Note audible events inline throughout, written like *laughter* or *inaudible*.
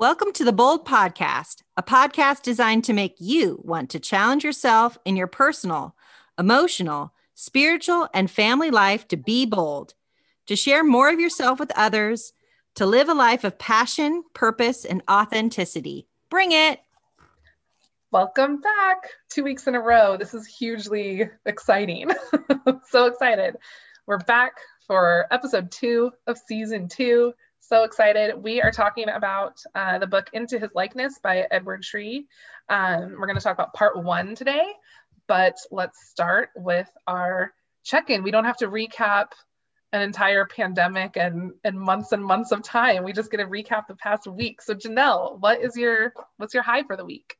Welcome to the Bold Podcast, a podcast designed to make you want to challenge yourself in your personal, emotional, spiritual, and family life to be bold, to share more of yourself with others, to live a life of passion, purpose, and authenticity. Bring it. Welcome back. Two weeks in a row. This is hugely exciting. *laughs* so excited. We're back for episode two of season two so excited. We are talking about uh, the book Into His Likeness by Edward Sri. Um, we're going to talk about part one today, but let's start with our check in. We don't have to recap an entire pandemic and, and months and months of time. We just get to recap the past week. So Janell, what is your what's your high for the week?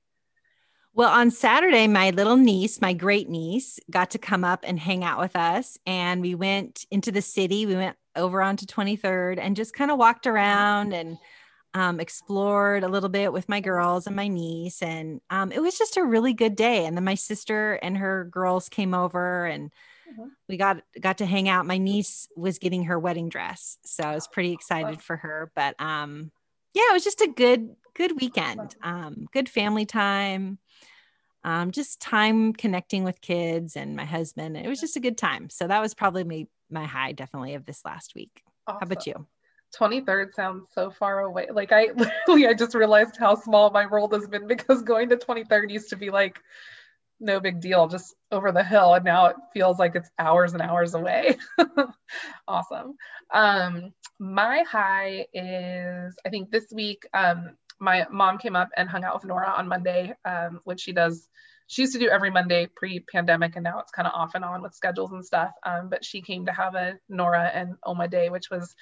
Well, on Saturday, my little niece, my great niece, got to come up and hang out with us. And we went into the city. We went over onto 23rd and just kind of walked around and um, explored a little bit with my girls and my niece. And um, it was just a really good day. And then my sister and her girls came over and mm-hmm. we got got to hang out. My niece was getting her wedding dress, so I was pretty excited for her. But um, yeah, it was just a good good weekend. Um, good family time. Um, just time connecting with kids and my husband. It was just a good time. So that was probably me my high definitely of this last week. Awesome. How about you? 23rd sounds so far away. Like I *laughs* literally I just realized how small my world has been *laughs* because going to 23rd used to be like no big deal, just over the hill. And now it feels like it's hours and hours away. *laughs* awesome. Um, my high is I think this week, um, my mom came up and hung out with Nora on Monday, um, which she does she used to do every Monday pre-pandemic, and now it's kind of off and on with schedules and stuff. Um, but she came to have a Nora and Oma day, which was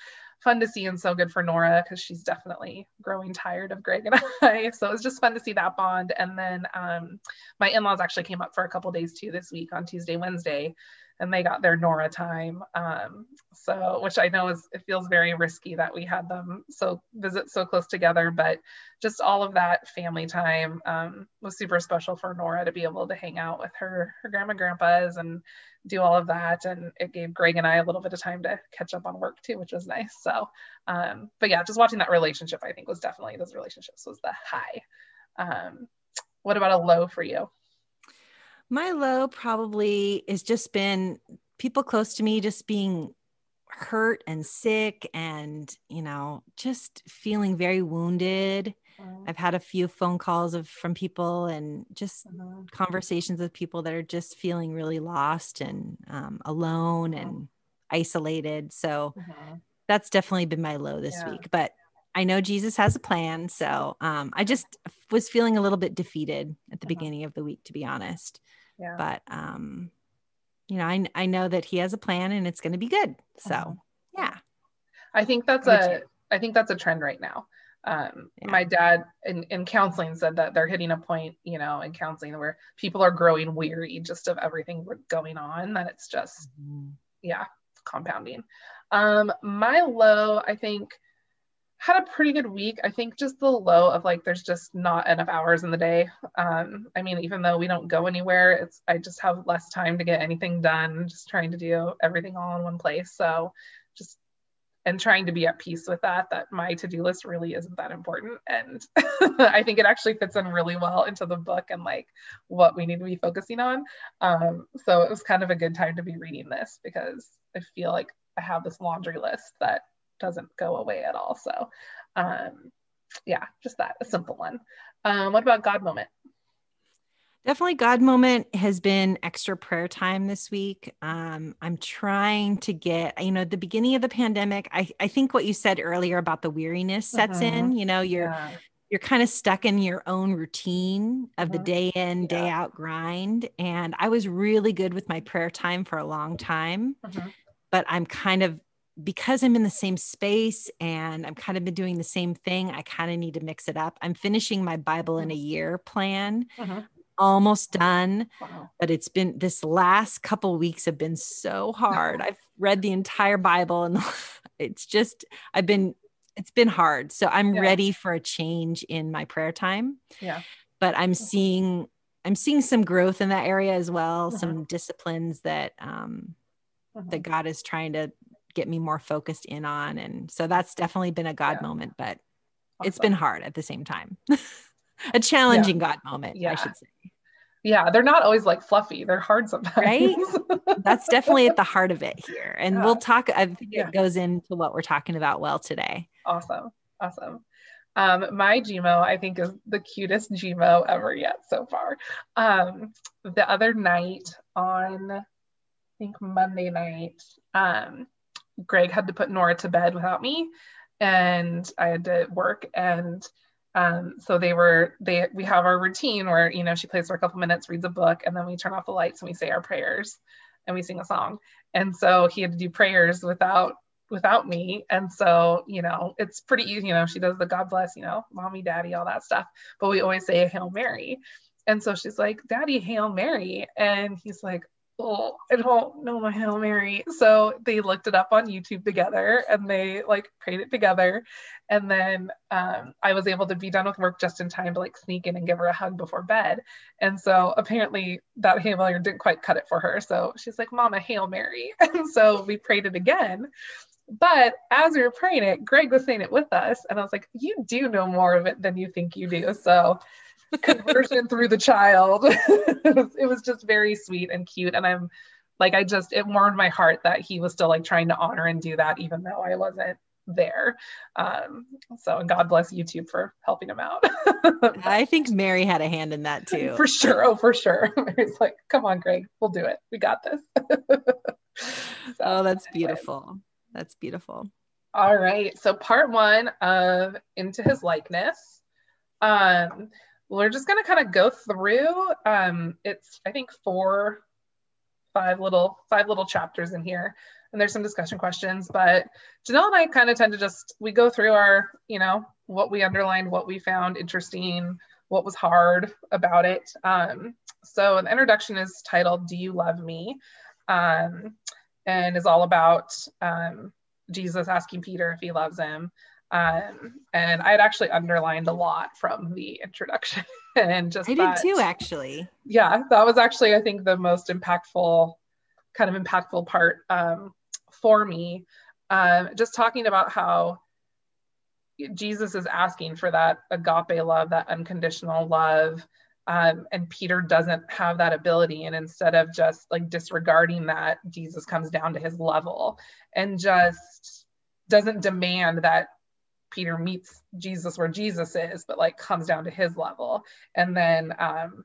fun to see and so good for Nora because she's definitely growing tired of Greg and *laughs* I. So it was just fun to see that bond. And then um, my in-laws actually came up for a couple days too this week on Tuesday, Wednesday and they got their Nora time. Um, so, which I know is, it feels very risky that we had them so visit so close together, but just all of that family time um, was super special for Nora to be able to hang out with her, her grandma, grandpas and do all of that. And it gave Greg and I a little bit of time to catch up on work too, which was nice. So, um, but yeah, just watching that relationship, I think was definitely those relationships was the high. Um, what about a low for you? My low probably has just been people close to me just being hurt and sick and, you know, just feeling very wounded. I've had a few phone calls of from people and just uh-huh. conversations with people that are just feeling really lost and um, alone and isolated. So uh-huh. that's definitely been my low this yeah. week. But I know Jesus has a plan. So um, I just was feeling a little bit defeated at the uh-huh. beginning of the week, to be honest. Yeah. But um, you know, I I know that he has a plan and it's going to be good. So uh-huh. yeah. I think that's a I think that's a trend right now. Um, yeah. my dad in, in counseling said that they're hitting a point, you know, in counseling where people are growing weary just of everything going on, that it's just, mm-hmm. yeah, compounding. Um, my low, I think, had a pretty good week. I think just the low of like there's just not enough hours in the day. Um, I mean, even though we don't go anywhere, it's I just have less time to get anything done. Just trying to do everything all in one place. So just and trying to be at peace with that. That my to-do list really isn't that important, and *laughs* I think it actually fits in really well into the book and like what we need to be focusing on. Um, so it was kind of a good time to be reading this because I feel like I have this laundry list that doesn't go away at all. So, um, yeah, just that a simple one. Um, what about God moment? Definitely, God moment has been extra prayer time this week. Um, I'm trying to get, you know, the beginning of the pandemic. I, I think what you said earlier about the weariness sets uh-huh. in. You know, you're yeah. you're kind of stuck in your own routine of the day in, day yeah. out grind. And I was really good with my prayer time for a long time, uh-huh. but I'm kind of because I'm in the same space and I've kind of been doing the same thing, I kind of need to mix it up. I'm finishing my Bible in a year plan. Uh-huh. Almost done, wow. but it's been this last couple weeks have been so hard. I've read the entire Bible and *laughs* it's just, I've been, it's been hard. So I'm yeah. ready for a change in my prayer time. Yeah. But I'm seeing, I'm seeing some growth in that area as well, uh-huh. some disciplines that, um, that God is trying to get me more focused in on. And so that's definitely been a God yeah. moment, but it's been hard at the same time. *laughs* a challenging God moment, I Yeah. should say. Yeah, they're not always like fluffy. They're hard sometimes. Right? That's definitely at the heart of it here. And Yeah. we'll talk, I think Yeah. it goes into what we're talking about well today. awesome. Awesome. Um, my Gmo, I think, is the cutest Gmo ever yet so far. Um, the other night on, I think Monday night, um, Greg had to put Nora to bed without me, and I had to work. And um, so they were they we have our routine where you know she plays for a couple minutes, reads a book, and then we turn off the lights and we say our prayers and we sing a song. And so he had to do prayers without without me. And so, you know, it's pretty easy. You know, she does the God bless, you know, mommy, daddy, all that stuff. But we always say a Hail Mary. And so she's like, Daddy, Hail Mary. And he's like, Oh, I don't know my Hail Mary. So they looked it up on YouTube together and they like prayed it together. And then um, I was able to be done with work just in time to like sneak in and give her a hug before bed. And so apparently that Hail Mary didn't quite cut it for her. So she's like, Mama, Hail Mary. *laughs* And so we prayed it again. But as we were praying it, Greg was saying it with us. And I was like, You do know more of it than you think you do. So conversion through the child. *laughs* it, was, it was just very sweet and cute. And I'm like, I just, it warmed my heart that he was still like trying to honor and do that, even though I wasn't there. Um, so, and God bless YouTube for helping him out. *laughs* I think Mary had a hand in that too. for sure. Oh, for sure. *laughs* Mary's like, come on, Greg, we'll do it. We got this. So, oh, that's anyway. beautiful. That's beautiful. All right. So part one of Into His Likeness. Um, we're just gonna kind of go through. Um, it's I think four, five little five little chapters in here, and there's some discussion questions. But Janell and I kind of tend to just we go through our you know what we underlined, what we found interesting, what was hard about it. Um, so the introduction is titled "Do You Love Me?" Um, and is all about um, Jesus asking Peter if he loves him. Um, and I had actually underlined a lot from the introduction *laughs* and just I did too, actually. yeah, that was actually, I think, the most impactful, kind of impactful part um, for me. Um, just talking about how Jesus is asking for that agape love, that unconditional love. Um, and Peter doesn't have that ability. And instead of just like disregarding that, Jesus comes down to his level and just doesn't demand that Peter meets Jesus where Jesus is, but like comes down to his level. And then um,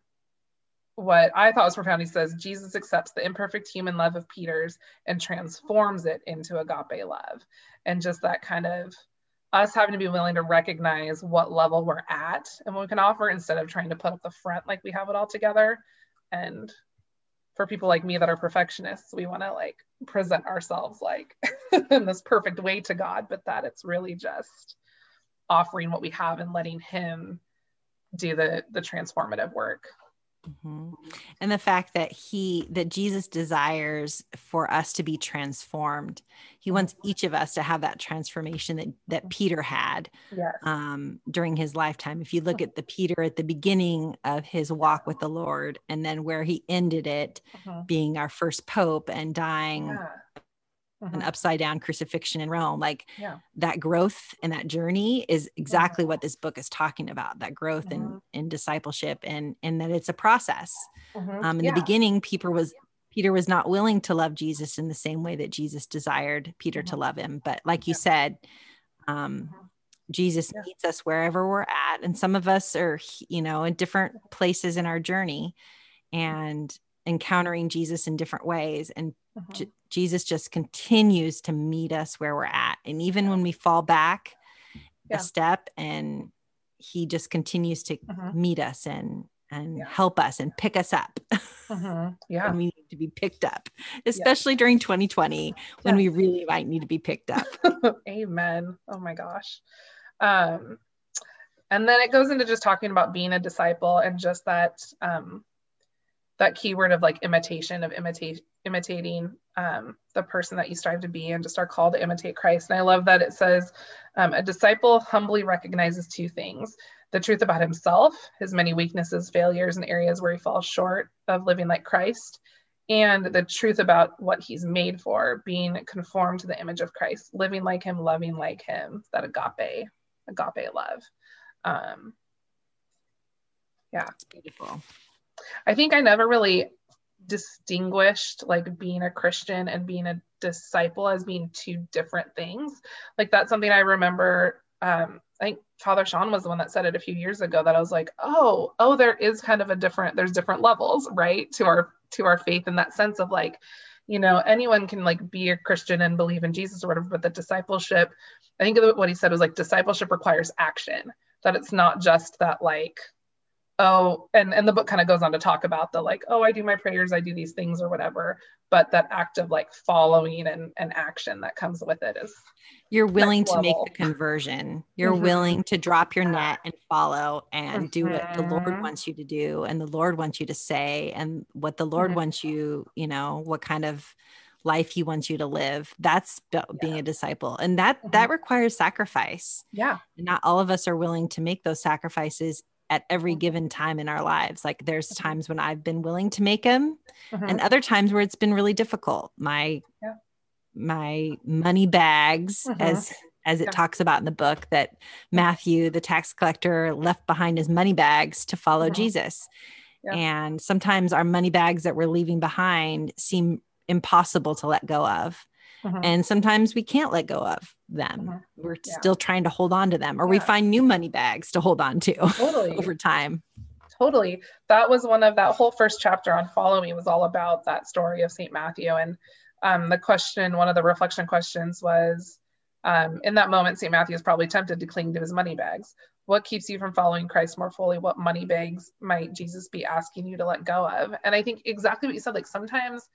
what I thought was profound, he says, Jesus accepts the imperfect human love of Peter's and transforms it into agape love. And just that kind of us having to be willing to recognize what level we're at and what we can offer instead of trying to put up the front like we have it all together. And for people like me that are perfectionists, we want to like present ourselves like *laughs* in this perfect way to God, but that it's really just offering what we have and letting Him do the the transformative work. Mhm. And the fact that he, that Jesus desires for us to be transformed. He wants each of us to have that transformation that, that Peter had Yes. um, during his lifetime. If you look at the Peter at the beginning of his walk with the Lord and then where he ended it, Mhm. being our first pope and dying Yeah. An Mhm. upside down crucifixion in Rome. Like Yeah. that growth and that journey is exactly what this book is talking about. That growth in, Mhm. in discipleship and and that it's a process. Mhm. Um, in Yeah. the beginning, Peter was Peter was not willing to love Jesus in the same way that Jesus desired Peter to Mhm. love him. But like you said, um, Mhm. Jesus Yeah. meets us wherever we're at, and some of us are, you know, in different places in our journey, and encountering Jesus in different ways. And. Jesus just continues to meet us where we're at. And even when we fall back Yeah. a step and he just continues to Mhm. meet us and and Yeah. help us and pick us up *laughs* Mhm. Yeah. we need to be picked up, especially during 2020 when we really might need to be picked up. *laughs* Amen. Oh my gosh. Um, and then it goes into just talking about being a disciple and just that um, that keyword of like imitation of imitate imitating um, the person that you strive to be and just our call to imitate Christ. And I love that it says um, a disciple humbly recognizes two things the truth about himself, his many weaknesses, failures, and areas where he falls short of living like Christ, and the truth about what he's made for, being conformed to the image of Christ, living like him, loving like him, that agape agape love. Um, yeah, it's beautiful. I think I never really distinguished like being a Christian and being a disciple as being two different things. Like that's something I remember. Um, I think Father Sean was the one that said it a few years ago that I was like, oh, oh, there is kind of a different, there's different levels, right, to our to our faith in that sense of like, you know, anyone can like be a Christian and believe in Jesus or whatever, but the discipleship, I think what he said was like discipleship requires action. That it's not just that like oh and and the book kind of goes on to talk about the like oh i do my prayers i do these things or whatever but that act of like following and, and action that comes with it is you're willing to make the conversion you're mm-hmm. willing to drop your net and follow and mm-hmm. do what the lord mm-hmm. wants you to do and the lord wants you to say and what the lord mm-hmm. wants you you know what kind of life he wants you to live that's being yeah. a disciple and that that mm-hmm. requires sacrifice yeah and not all of us are willing to make those sacrifices at every given time in our lives. Like there's mm-hmm. times when I've been willing to make them mm-hmm. and other times where it's been really difficult. My yeah. my money bags mm-hmm. as as it yeah. talks about in the book that Matthew the tax collector left behind his money bags to follow mm-hmm. Jesus. Yeah. And sometimes our money bags that we're leaving behind seem impossible to let go of. Mm-hmm. And sometimes we can't let go of them. Mm-hmm. We're yeah. still trying to hold on to them, or yeah. we find new money bags to hold on to *laughs* totally. over time. Totally. That was one of that whole first chapter on Follow Me was all about that story of St. Matthew. And um, the question, one of the reflection questions was um, in that moment, St. Matthew is probably tempted to cling to his money bags. What keeps you from following Christ more fully? What money bags might Jesus be asking you to let go of? And I think exactly what you said, like sometimes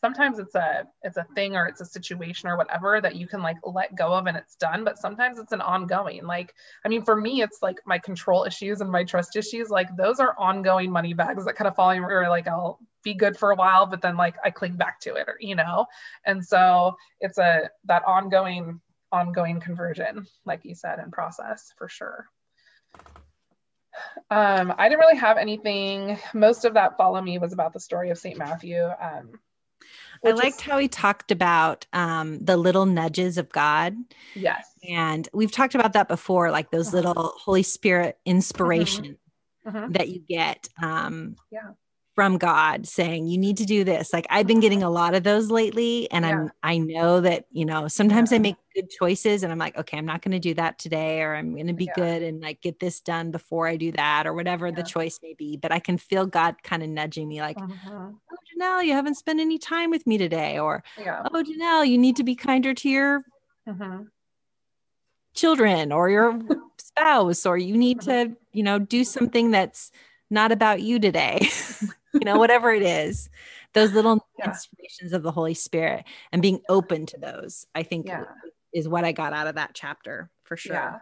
sometimes it's a it's a thing or it's a situation or whatever that you can like let go of and it's done but sometimes it's an ongoing like i mean for me it's like my control issues and my trust issues like those are ongoing money bags that kind of fall in or like i'll be good for a while but then like i cling back to it or you know and so it's a that ongoing ongoing conversion like you said and process for sure um, I didn't really have anything. Most of that follow me was about the story of St. Matthew. Um, I liked is, how he talked about um, the little nudges of God. Yes. And we've talked about that before, like those uh-huh. little Holy Spirit inspiration mm-hmm. Mm-hmm. that you get. Um, yeah from God saying you need to do this. Like I've been getting a lot of those lately and yeah. I'm I know that, you know, sometimes yeah. I make good choices and I'm like, okay, I'm not going to do that today or I'm going to be good and like get this done before I do that or whatever the choice may be, but I can feel God kind of nudging me like. "Oh, Janell, you haven't spent any time with me today." Or, "Oh, Janell, you need to be kinder to your uh-huh. children or your *laughs* spouse or you need uh-huh. to, you know, do something that's not about you today. *laughs* you know, whatever it is, those little yeah. inspirations of the Holy Spirit and being open to those, I think yeah. is what I got out of that chapter for sure. Yeah.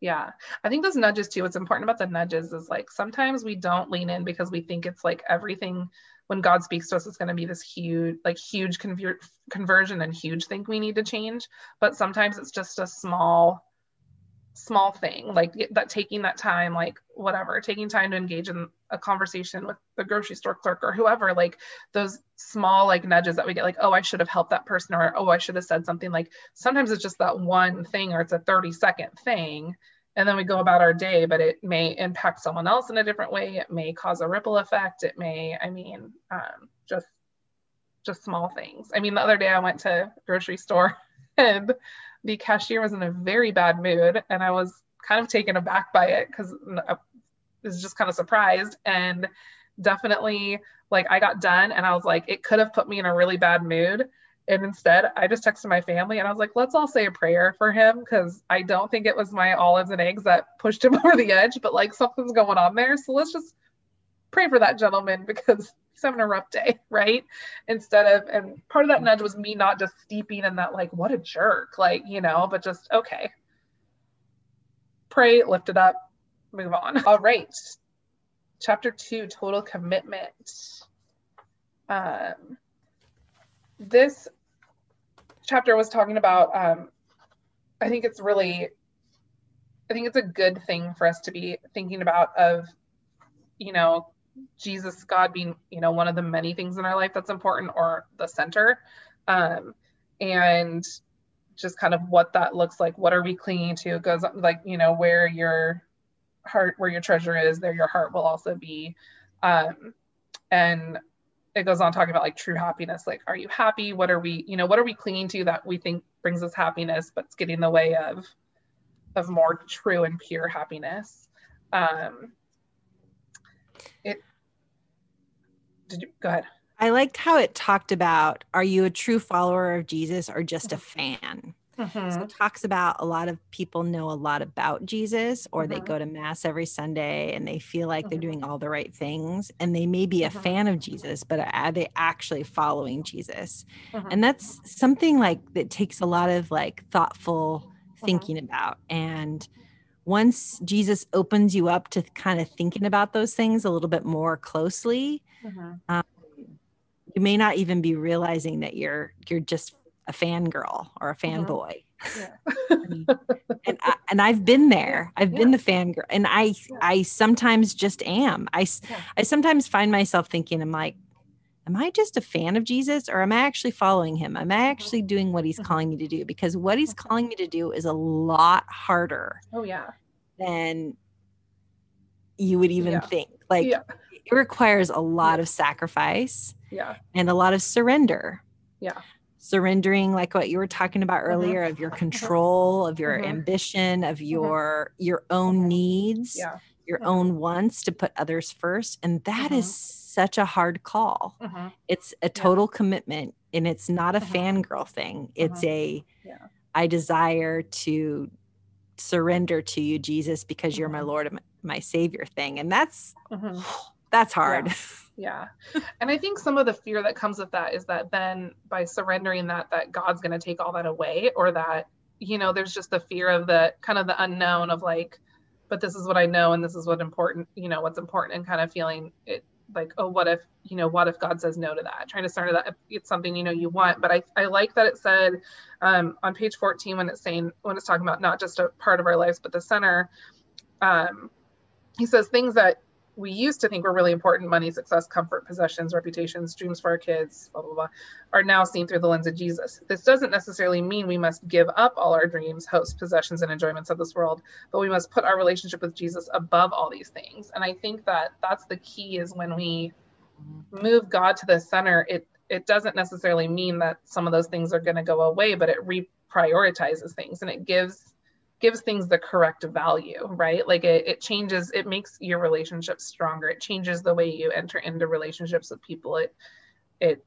Yeah. I think those nudges too, what's important about the nudges is like sometimes we don't lean in because we think it's like everything when God speaks to us, it's going to be this huge, like huge conver- conversion and huge thing we need to change. But sometimes it's just a small small thing like that taking that time like whatever taking time to engage in a conversation with the grocery store clerk or whoever like those small like nudges that we get like oh i should have helped that person or oh i should have said something like sometimes it's just that one thing or it's a 30 second thing and then we go about our day but it may impact someone else in a different way. It may cause a ripple effect. It may i mean um, just just small things. I mean the other day i went to grocery store *laughs* and the cashier was in a very bad mood and I was kind of taken aback by it because I was just kind of surprised. And definitely like I got done and I was like, it could have put me in a really bad mood. And instead, I just texted my family and I was like, let's all say a prayer for him because I don't think it was my olives and eggs that pushed him *laughs* over the edge, but like something's going on there. So let's just pray for that gentleman *laughs* because he's having a rough day, right? Instead of, and part of that nudge was me not just steeping in that, like, what a jerk, like, you know, but just, okay, pray, lift it up, move on. *laughs* All right. Chapter two, total commitment. Um, this chapter was talking about, um, I think it's really, I think it's a good thing for us to be thinking about of, you know, Jesus, God being, you know, one of the many things in our life that's important or the center. Um, and just kind of what that looks like. What are we clinging to? It goes like, you know, where your heart, where your treasure is, there your heart will also be. Um, and it goes on talking about like true happiness. Like, are you happy? What are we, you know, what are we clinging to that we think brings us happiness, but it's getting in the way of of more true and pure happiness. Um, it. Did you go ahead? I liked how it talked about are you a true follower of Jesus or just a Mm-hmm. fan? Mhm. So it talks about a lot of people know a lot about Jesus or they Mhm. go to mass every Sunday and they feel like they're Mhm. doing all the right things and they may be a Mhm. fan of Jesus, but are they actually following Jesus? Mhm. And that's something like that takes a lot of like thoughtful Mhm. thinking about. And once Jesus opens you up to kind of thinking about those things a little bit more closely, Mhm. you may not even be realizing that you're you're just a fangirl or a Mhm. fanboy. Yeah. *laughs* and I, and I've been there. I've been Yeah. the fangirl, and I Yeah. I sometimes just am. I. I sometimes find myself thinking, I'm like, am I just a fan of Jesus, or am I actually following him? Am I mm-hmm. actually doing what he's calling me to do? Mm-hmm. Because what he's mm-hmm. calling me to do is a lot harder Oh yeah. than you would even think. Like it requires a lot of sacrifice Yeah. and a lot of surrender. Yeah. Surrendering, like what you were talking about Mhm. earlier, of your mm-hmm. control, of your Mhm. ambition, of mm-hmm. your your own Mhm. needs, Yeah. your mm-hmm. own wants to put others first. And that is such a hard call. It's a total commitment and it's not a fangirl thing. It's a Yeah. I desire to surrender to you, Jesus, because you're my. Lord and my, Savior thing. And that's *sighs* that's hard. *laughs* Yeah. And I think some of the fear that comes with that is that then by surrendering that, that God's going to take all that away, or that, you know, there's just the fear of the kind of the unknown of like, but this is what I know and this is what important, you know, what's important and kind of feeling it like, oh, what if, you know, what if God says no to that? Trying to surrender that it's something, you know, you want. But I, I like that it said um, on page 14 when it's saying, when it's talking about not just a part of our lives, but the center, um, he says things that we used to think were really important money, success, comfort, possessions, reputations, dreams for our kids, blah, blah, blah, are now seen through the lens of Jesus. This doesn't necessarily mean we must give up all our dreams, hopes, possessions, and enjoyments of this world, but we must put our relationship with Jesus above all these things. And I think that that's the key is when we move God to the center, it it doesn't necessarily mean that some of those things are going to go away, but it reprioritizes things and it gives gives things the correct value, right? Like it, it changes, it makes your relationship stronger. It changes the way you enter into relationships with people. It it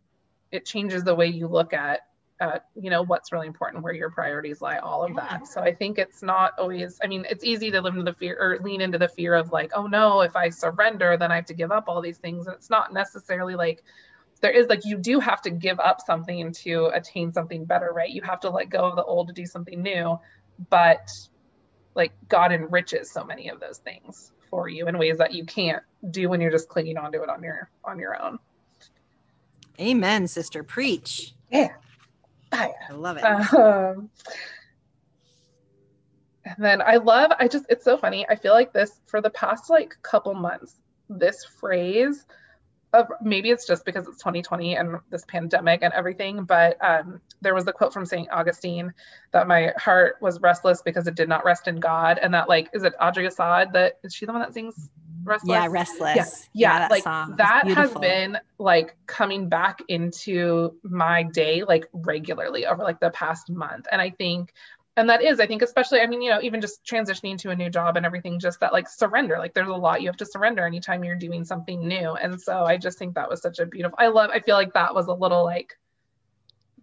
it changes the way you look at at you know what's really important, where your priorities lie, all of that. So I think it's not always. I mean, it's easy to live into the fear or lean into the fear of like, oh no, if I surrender, then I have to give up all these things. And it's not necessarily like there is like you do have to give up something to attain something better, right? You have to let go of the old to do something new but like God enriches so many of those things for you in ways that you can't do when you're just clinging onto it on your on your own. Amen, sister. Preach. Yeah. I love it. Um, and then I love, I just, it's so funny. I feel like this for the past like couple months, this phrase of maybe it's just because it's 2020 and this pandemic and everything, but um, there was a quote from St. Augustine that my heart was restless because it did not rest in God. And that, like, is it Audrey Assad that is she the one that sings Restless? yeah, restless. yeah, that like song that has been like coming back into my day like regularly over like the past month and i think and that is i think especially i mean you know even just transitioning to a new job and everything just that like surrender like there's a lot you have to surrender anytime you're doing something new and so i just think that was such a beautiful i love i feel like that was a little like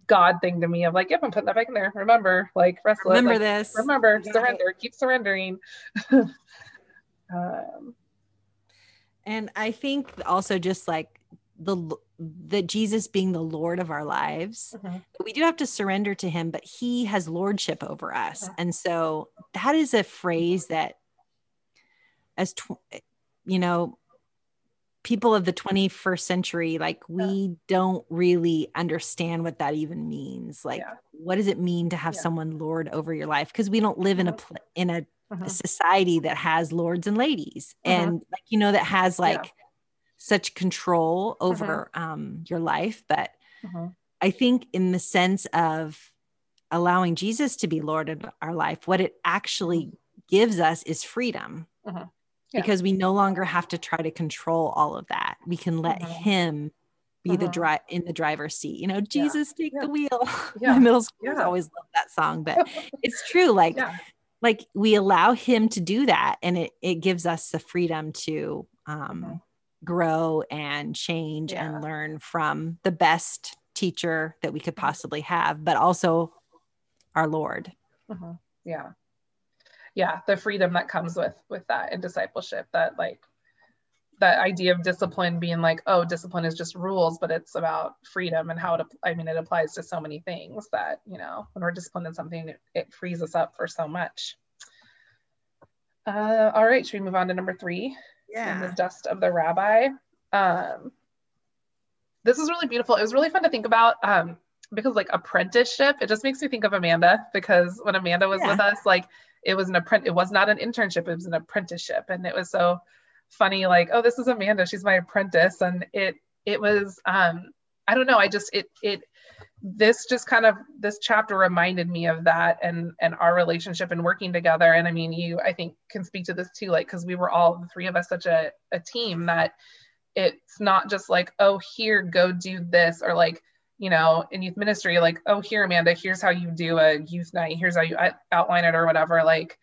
god thing to me of like yep i'm putting that back in there remember like restless Remember like, this. remember it. surrender keep surrendering *laughs* um And I think also just like the that Jesus being the Lord of our lives, Mhm. we do have to surrender to him, but he has lordship over us. Mhm. And so that is a phrase that as tw- you know, people of the 21st century, like we don't really understand what that even means. Like, Yeah. what does it mean to have Yeah. someone lord over your life? Because we don't live in a Mhm. pl- in a a Mhm. society that has lords and ladies Mhm. and like you know that has Yeah. like such control over um your life but Mhm. i think in the sense of allowing Jesus to be Lord of our life, what it actually gives us is freedom. Uh-huh. Yeah. Because we no longer have to try to control all of that. We can let uh-huh. him be the drive in the driver's seat. You know, Jesus yeah. take yeah. the wheel. *laughs* My middle school always love that song, but *laughs* it's true. Like, like we allow him to do that, and it it gives us the freedom to um. Grow and change and learn from the best teacher that we could uh-huh. possibly have, but also our Lord. Uh-huh. Yeah. Yeah. The freedom that comes with, with that in discipleship that like that idea of discipline being like, oh, discipline is just rules, but it's about freedom and how it, I mean, it applies to so many things that, you know, when we're disciplined in something, it, it frees us up for so much. Uh, all right, should we move on to number three? Yeah. In the dust of the rabbi. Um, this is really beautiful. It was really fun to think about. Um, because like apprenticeship, it just makes me think of Amanda because when Amanda was yeah. with us, like it was an apprentice, it was not an internship, it was an apprenticeship. And it was so funny, like, oh, this is Amanda, she's my apprentice. And it it was um, I don't know, I just it it this just kind of this chapter reminded me of that and and our relationship and working together. And I mean, you I think can speak to this too, like because we were all the three of us such a, a team that it's not just like, oh, here, go do this, or like you know, in youth ministry, like, oh, here, Amanda, here's how you do a youth night. Here's how you outline it or whatever. Like,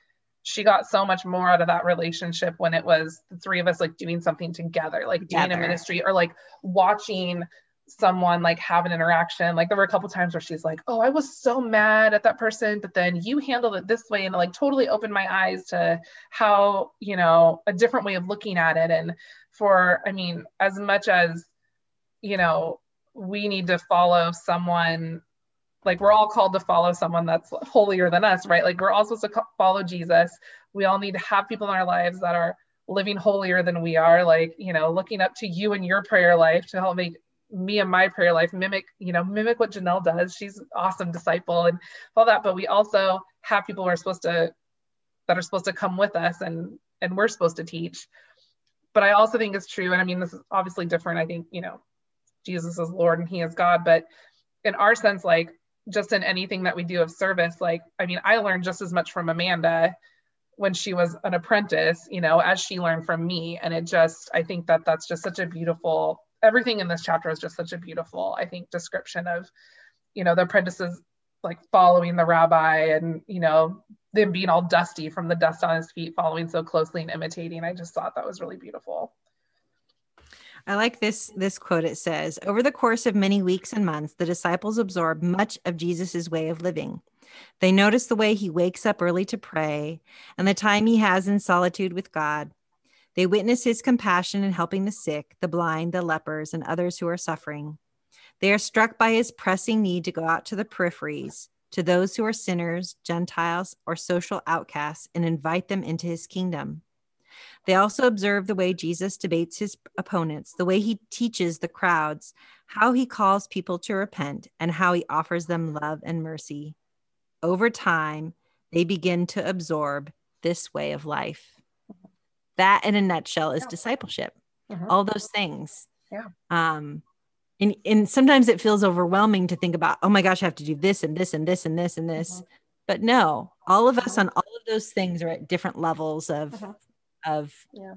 she got so much more out of that relationship when it was the three of us like doing something together, like doing a ministry or like watching someone like have an interaction. Like there were a couple times where she's like, "Oh, I was so mad at that person, but then you handled it this way," and it, like totally opened my eyes to how you know a different way of looking at it. And for, I mean, as much as you know we need to follow someone like we're all called to follow someone that's holier than us right like we're all supposed to follow jesus we all need to have people in our lives that are living holier than we are like you know looking up to you and your prayer life to help make me and my prayer life mimic you know mimic what janell does she's an awesome disciple and all that but we also have people who are supposed to that are supposed to come with us and and we're supposed to teach but i also think it's true and i mean this is obviously different i think you know Jesus is Lord and He is God. But in our sense, like just in anything that we do of service, like, I mean, I learned just as much from Amanda when she was an apprentice, you know, as she learned from me. And it just, I think that that's just such a beautiful, everything in this chapter is just such a beautiful, I think, description of, you know, the apprentices like following the rabbi and, you know, them being all dusty from the dust on his feet, following so closely and imitating. I just thought that was really beautiful. I like this this quote it says, "Over the course of many weeks and months, the disciples absorb much of Jesus' way of living. They notice the way he wakes up early to pray and the time he has in solitude with God. They witness his compassion in helping the sick, the blind, the lepers, and others who are suffering. They are struck by his pressing need to go out to the peripheries, to those who are sinners, Gentiles, or social outcasts, and invite them into his kingdom. They also observe the way Jesus debates his opponents, the way he teaches the crowds, how he calls people to repent, and how he offers them love and mercy. Over time, they begin to absorb this way of life. That, in a nutshell, is yeah. discipleship. Mm-hmm. All those things. Yeah. Um, and, and sometimes it feels overwhelming to think about, oh my gosh, I have to do this and this and this and this and this. Mm-hmm. But no, all of us mm-hmm. on all of those things are at different levels of mm-hmm of yeah.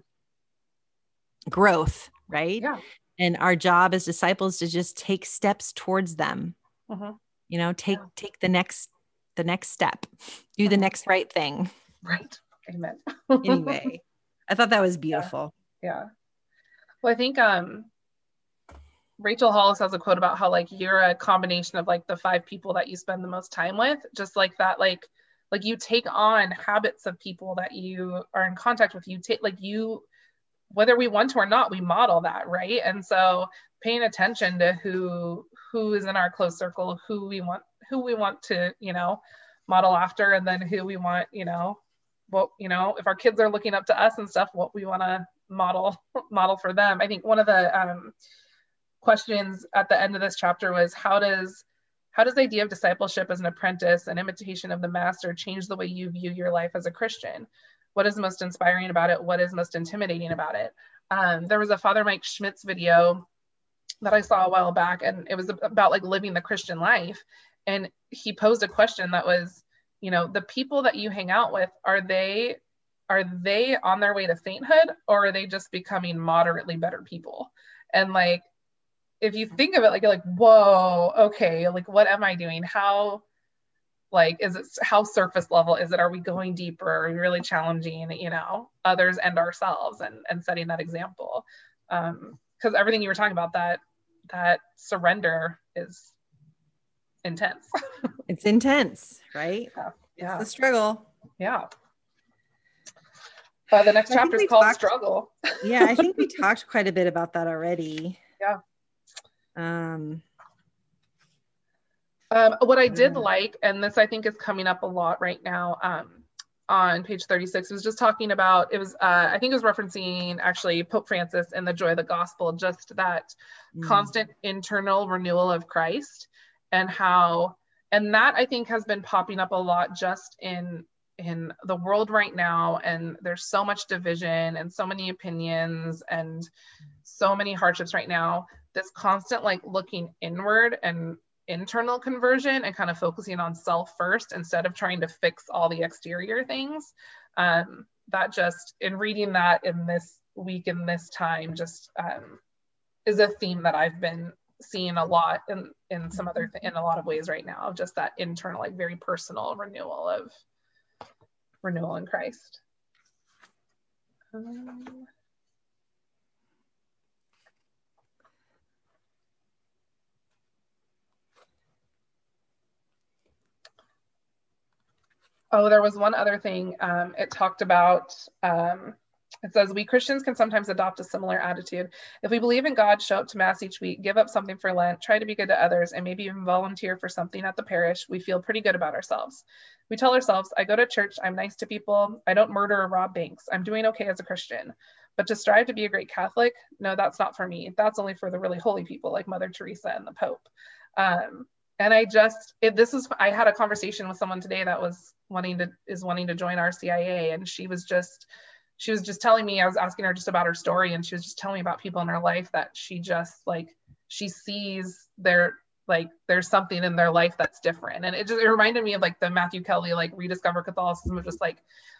growth, right? Yeah. And our job as disciples to just take steps towards them. Uh-huh. You know, take yeah. take the next the next step. Do uh-huh. the next right thing. Right. Amen. *laughs* anyway, I thought that was beautiful. Yeah. yeah. Well, I think um Rachel Hollis has a quote about how like you're a combination of like the five people that you spend the most time with, just like that, like like you take on habits of people that you are in contact with you take like you whether we want to or not we model that right and so paying attention to who who is in our close circle who we want who we want to you know model after and then who we want you know what you know if our kids are looking up to us and stuff what we want to model *laughs* model for them i think one of the um, questions at the end of this chapter was how does how does the idea of discipleship as an apprentice and imitation of the master change the way you view your life as a Christian? What is most inspiring about it? What is most intimidating about it? Um, there was a Father Mike Schmitz video that I saw a while back, and it was about like living the Christian life. and he posed a question that was you know the people that you hang out with are they are they on their way to sainthood or are they just becoming moderately better people? And like if you think of it like you're like whoa okay like what am i doing? How like is it how surface level is it? Are we going deeper? Are we really challenging you know others and ourselves? And and setting that example. Um because everything you were talking about that that surrender is intense. *laughs* It's intense right? Yeah, yeah. the struggle. Yeah. Uh, the next chapter is called talked, struggle. *laughs* Yeah i think we *laughs* talked quite a bit about that already. Yeah. Um um, what I did like, and this I think is coming up a lot right now um, on page 36, was just talking about, it was, uh, I think it was referencing actually Pope Francis and the joy of the gospel, just that mm. constant internal renewal of Christ and how, and that I think has been popping up a lot just in in the world right now and there's so much division and so many opinions and so many hardships right now this constant like looking inward and internal conversion and kind of focusing on self first instead of trying to fix all the exterior things. Um, that just in reading that in this week in this time just um, is a theme that I've been seeing a lot in in some other th- in a lot of ways right now of just that internal like very personal renewal of renewal in Christ. Um, Oh, there was one other thing. Um, it talked about, um, it says, we Christians can sometimes adopt a similar attitude. If we believe in God, show up to Mass each week, give up something for Lent, try to be good to others, and maybe even volunteer for something at the parish, we feel pretty good about ourselves. We tell ourselves, I go to church, I'm nice to people, I don't murder or rob banks, I'm doing okay as a Christian. But to strive to be a great Catholic, no, that's not for me. That's only for the really holy people like Mother Teresa and the Pope. Um, and I just, it, this is, I had a conversation with someone today that was wanting to is wanting to join RCIA and she was just she was just telling me I was asking her just about her story and she was just telling me about people in her life that she just like she sees their like there's something in their life that's different. And it just it reminded me of like the Matthew Kelly like rediscover Catholicism of just like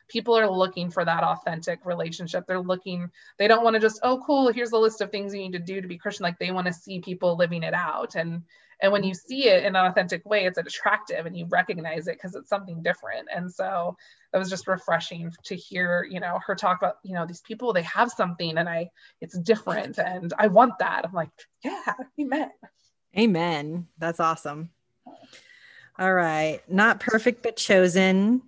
people are looking for that authentic relationship. They're looking they don't want to just oh cool here's a list of things you need to do to be Christian. Like they want to see people living it out. And and when you see it in an authentic way it's attractive and you recognize it because it's something different. And so it was just refreshing to hear you know her talk about you know these people they have something and i it's different and i want that. I'm like yeah amen. Amen. That's awesome. All right. Not perfect but chosen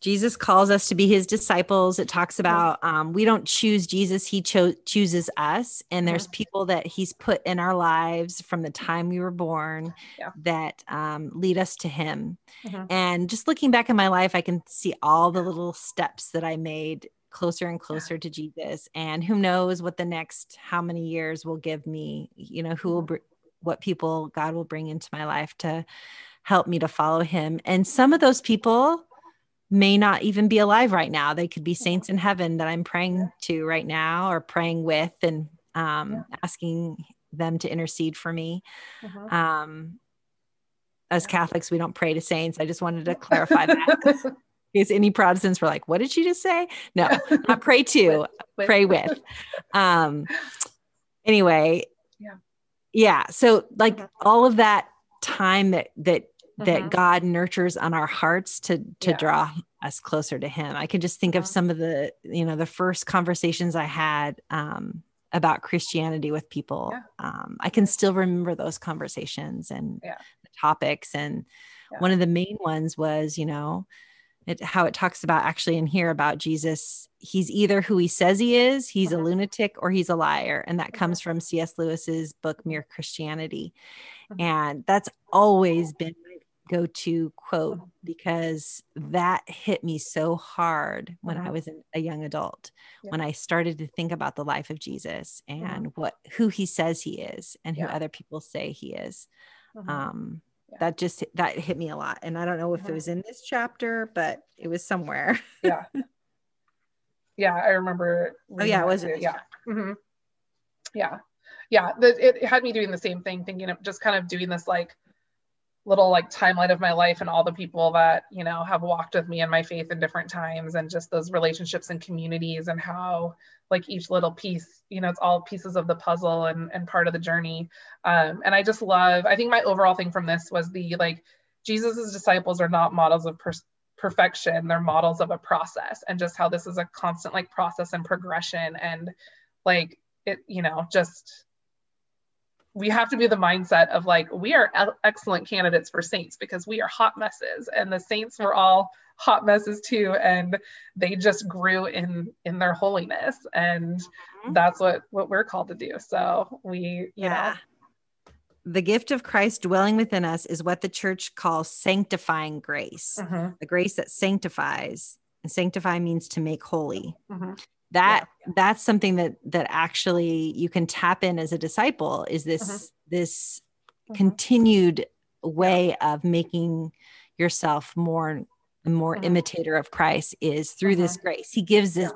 Jesus calls us to be his disciples. It talks about um, we don't choose Jesus, he cho- chooses us. And there's people that he's put in our lives from the time we were born yeah. that um, lead us to him. Mm-hmm. And just looking back in my life, I can see all the little steps that I made closer and closer to Jesus. And who knows what the next how many years will give me, you know, who will, mm-hmm. br- what people God will bring into my life to help me to follow him. And some of those people, may not even be alive right now. They could be saints in heaven that I'm praying to right now or praying with and um, yeah. asking them to intercede for me. Uh-huh. Um, as Catholics, we don't pray to saints. I just wanted to *laughs* clarify that. Is any Protestants were like, what did she just say? No, *laughs* not pray to, pray with. Um, anyway, yeah. Yeah. So like all of that time that that that mm-hmm. God nurtures on our hearts to to yeah. draw us closer to him. I can just think of some of the, you know, the first conversations I had um, about Christianity with people. Yeah. Um, I can still remember those conversations and yeah. the topics. And one of the main ones was, you know, it, how it talks about actually in here about Jesus. He's either who he says he is, he's uh-huh. a lunatic, or he's a liar. And that uh-huh. comes from C.S. Lewis's book, Mere Christianity. Uh-huh. And that's always been go to quote because that hit me so hard when I uh-huh. was a young adult yeah. when I started to think about the life of Jesus uh-huh. and what who he says he is and who yeah. other people say he is uh-huh. um that just that hit me a lot and I don't know if it was in this chapter but it was somewhere *laughs* yeah yeah I remember oh yeah it was yeah mm-hmm. yeah yeah the, it had me doing the same thing thinking of just kind of doing this like little like timeline of my life and all the people that you know have walked with me in my faith in different times and just those relationships and communities and how like each little piece you know it's all pieces of the puzzle and, and part of the journey. Um, and i just love i think my overall thing from this was the like jesus's disciples are not models of per- perfection. They're models of a process and just how this is a constant like process and progression and like it you know just we have to be the mindset of like we are excellent candidates for saints because we are hot messes and the saints were all hot messes too and they just grew in in their holiness and mm-hmm. that's what what we're called to do so we yeah know. the gift of christ dwelling within us is what the church calls sanctifying grace mm-hmm. the grace that sanctifies and sanctify means to make holy mm-hmm that yeah. that's something that that actually you can tap in as a disciple is this mm-hmm. this mm-hmm. continued way yeah. of making yourself more and more mm-hmm. imitator of Christ is through this grace. He gives it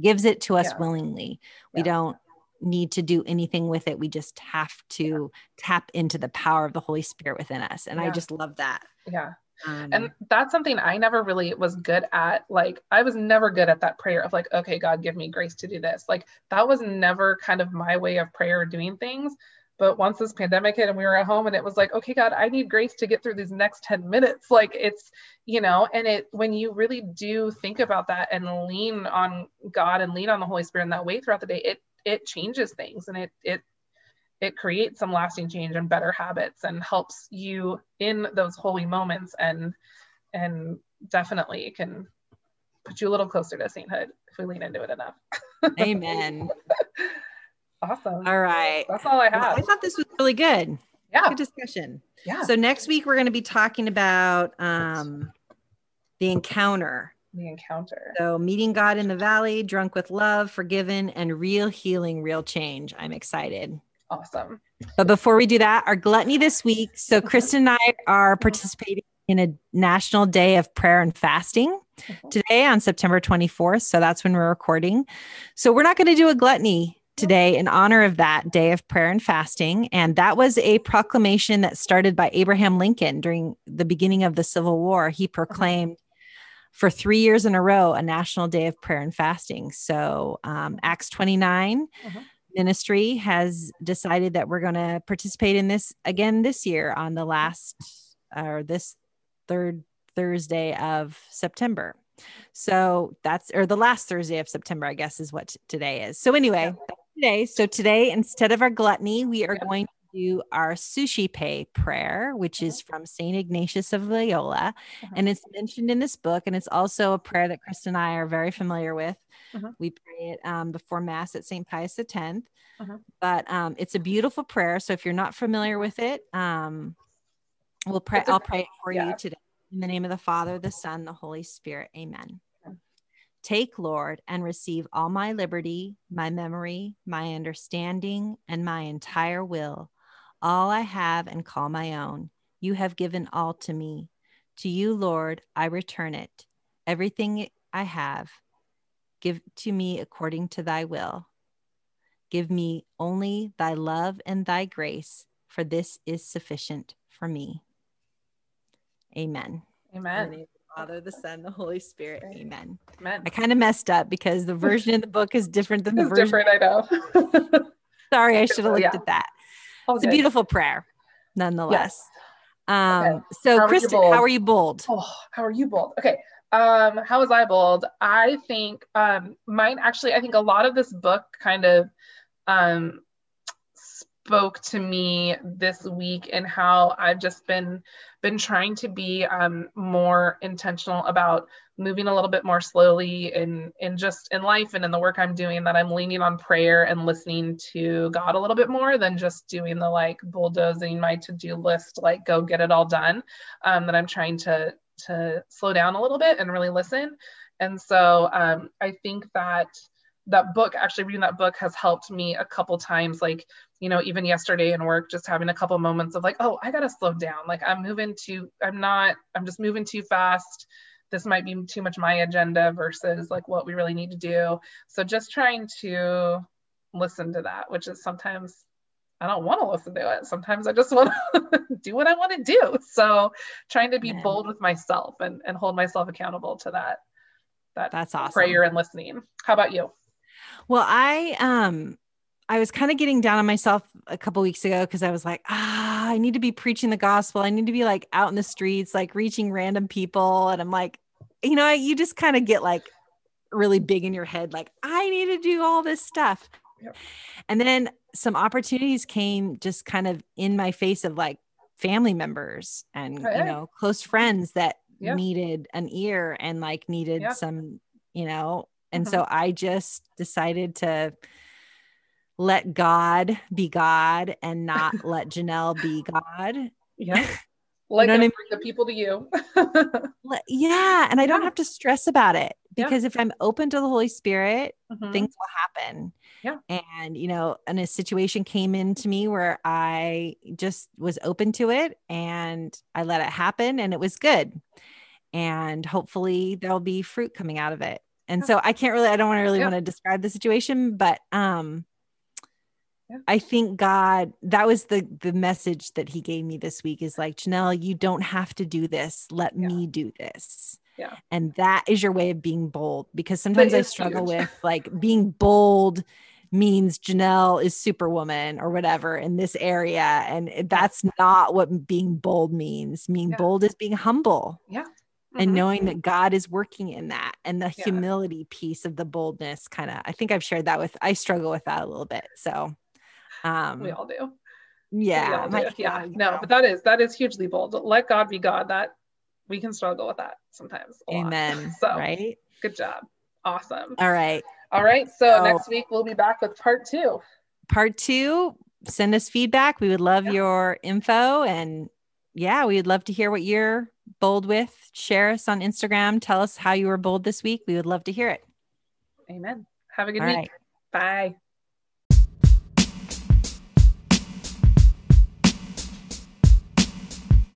gives it to us willingly. We don't need to do anything with it. We just have to tap into the power of the Holy Spirit within us. And I just love that. Yeah. Um, and that's something I never really was good at. Like, I was never good at that prayer of, like, okay, God, give me grace to do this. Like, that was never kind of my way of prayer doing things. But once this pandemic hit and we were at home, and it was like, okay, God, I need grace to get through these next 10 minutes. Like, it's, you know, and it, when you really do think about that and lean on God and lean on the Holy Spirit in that way throughout the day, it, it changes things and it, it it creates some lasting change and better habits and helps you in those holy moments and and definitely can put you a little closer to sainthood if we lean into it enough. *laughs* Amen. awesome. All right. That's all I have. Well, I thought this was really good. Yeah. Good discussion. Yeah. So next week we're going to be talking about um the encounter. The encounter. So meeting God in the valley, drunk with love, forgiven, and real healing, real change. I'm excited. Awesome. But before we do that, our gluttony this week. So Kristin and I are participating in a national day of prayer and fasting mm-hmm. today on September 24th. So that's when we're recording. So we're not going to do a gluttony today in honor of that day of prayer and fasting. And that was a proclamation that started by Abraham Lincoln during the beginning of the Civil War. He proclaimed for three years in a row a national day of prayer and fasting. So um, Acts 29. Mm-hmm ministry has decided that we're going to participate in this again this year on the last or this third Thursday of September. So that's or the last Thursday of September, I guess, is what t- today is. So anyway, today. So today, instead of our gluttony, we are going do our Suscipe prayer, which is from Saint Ignatius of Loyola, uh-huh. and it's mentioned in this book, and it's also a prayer that Kristin and I are very familiar with. Uh-huh. We pray it um, before Mass at St. Pius X. Uh-huh. But um, it's a beautiful prayer. So if you're not familiar with it, um, we'll pray. I'll pray it for yeah. you today. In the name of the Father, the Son, the Holy Spirit. Amen. Take, Lord, and receive all my liberty, my memory, my understanding, and my entire will, all I have and call my own. You have given all to me. To you, Lord, I return it. Everything I have, Give to me according to thy will. Give me only thy love and thy grace, for this is sufficient for me. Amen. Amen. Father, the Son, the Holy Spirit. Amen. Amen. I kind of messed up because the version in the book is different than the it's version. Different, I know. *laughs* Sorry, I should have looked yeah. at that. It's good. a beautiful prayer, nonetheless. Yes. Um, okay. so how Kristin, how are you bold? Oh, how are you bold? Okay. Um, how was I bold? I think um, mine actually, I think a lot of this book kind of um, spoke to me this week and how I've just been been trying to be um, more intentional about moving a little bit more slowly in in just in life and in the work I'm doing that I'm leaning on prayer and listening to God a little bit more than just doing the like bulldozing my to-do list like go get it all done um, that I'm trying to to slow down a little bit and really listen. And so um, I think that that book, actually reading that book, has helped me a couple times. Like, you know, even yesterday in work, just having a couple moments of like, oh, I got to slow down. Like, I'm moving too, I'm not, I'm just moving too fast. This might be too much my agenda versus like what we really need to do. So just trying to listen to that, which is sometimes I don't want to listen to it. Sometimes I just want to *laughs* do what I want to do. So trying to be bold with myself and, and hold myself accountable to that. That that's awesome. Prayer and listening. How about you? Well, I um I was kind of getting down on myself a couple weeks ago because I was like, ah, I need to be preaching the gospel. I need to be like out in the streets, like reaching random people. And I'm like, you know, you just kind of get like really big in your head, like, I need to do all this stuff. Yep. And then some opportunities came just kind of in my face of like family members and, you know, close friends that needed an ear and like needed some, you know, and mm-hmm. so I just decided to let God be God and not *laughs* let Janell be God. Yeah. Like *laughs* you know I mean? the people to you. *laughs* yeah. And I don't have to stress about it because yeah. if I'm open to the Holy Spirit, mm-hmm. things will happen. Yeah. And, you know, and a situation came into me where I just was open to it and I let it happen and it was good. And hopefully there'll be fruit coming out of it. And so I can't really, I don't want to really yeah. want to describe the situation, but um yeah. I think God, that was the the message that he gave me this week is like, Janell, you don't have to do this. Let yeah. me do this. Yeah. And that is your way of being bold because sometimes I struggle huge. with like being bold means Janell is superwoman or whatever in this area. And that's not what being bold means. Being yeah. bold is being humble. Yeah. Mm-hmm. And knowing that God is working in that and the yeah. humility piece of the boldness kind of, I think I've shared that with, I struggle with that a little bit. So um, we all do. Yeah. Do. *laughs* yeah. No, but that is that is hugely bold. Let God be God. That we can struggle with that sometimes. Amen. *laughs* so right. Good job. Awesome. All right. All right. So, so next week we'll be back with part two. Part two. Send us feedback. We would love yeah. your info and yeah, we would love to hear what you're bold with. Share us on Instagram. Tell us how you were bold this week. We would love to hear it. Amen. Have a good All week. Right. Bye.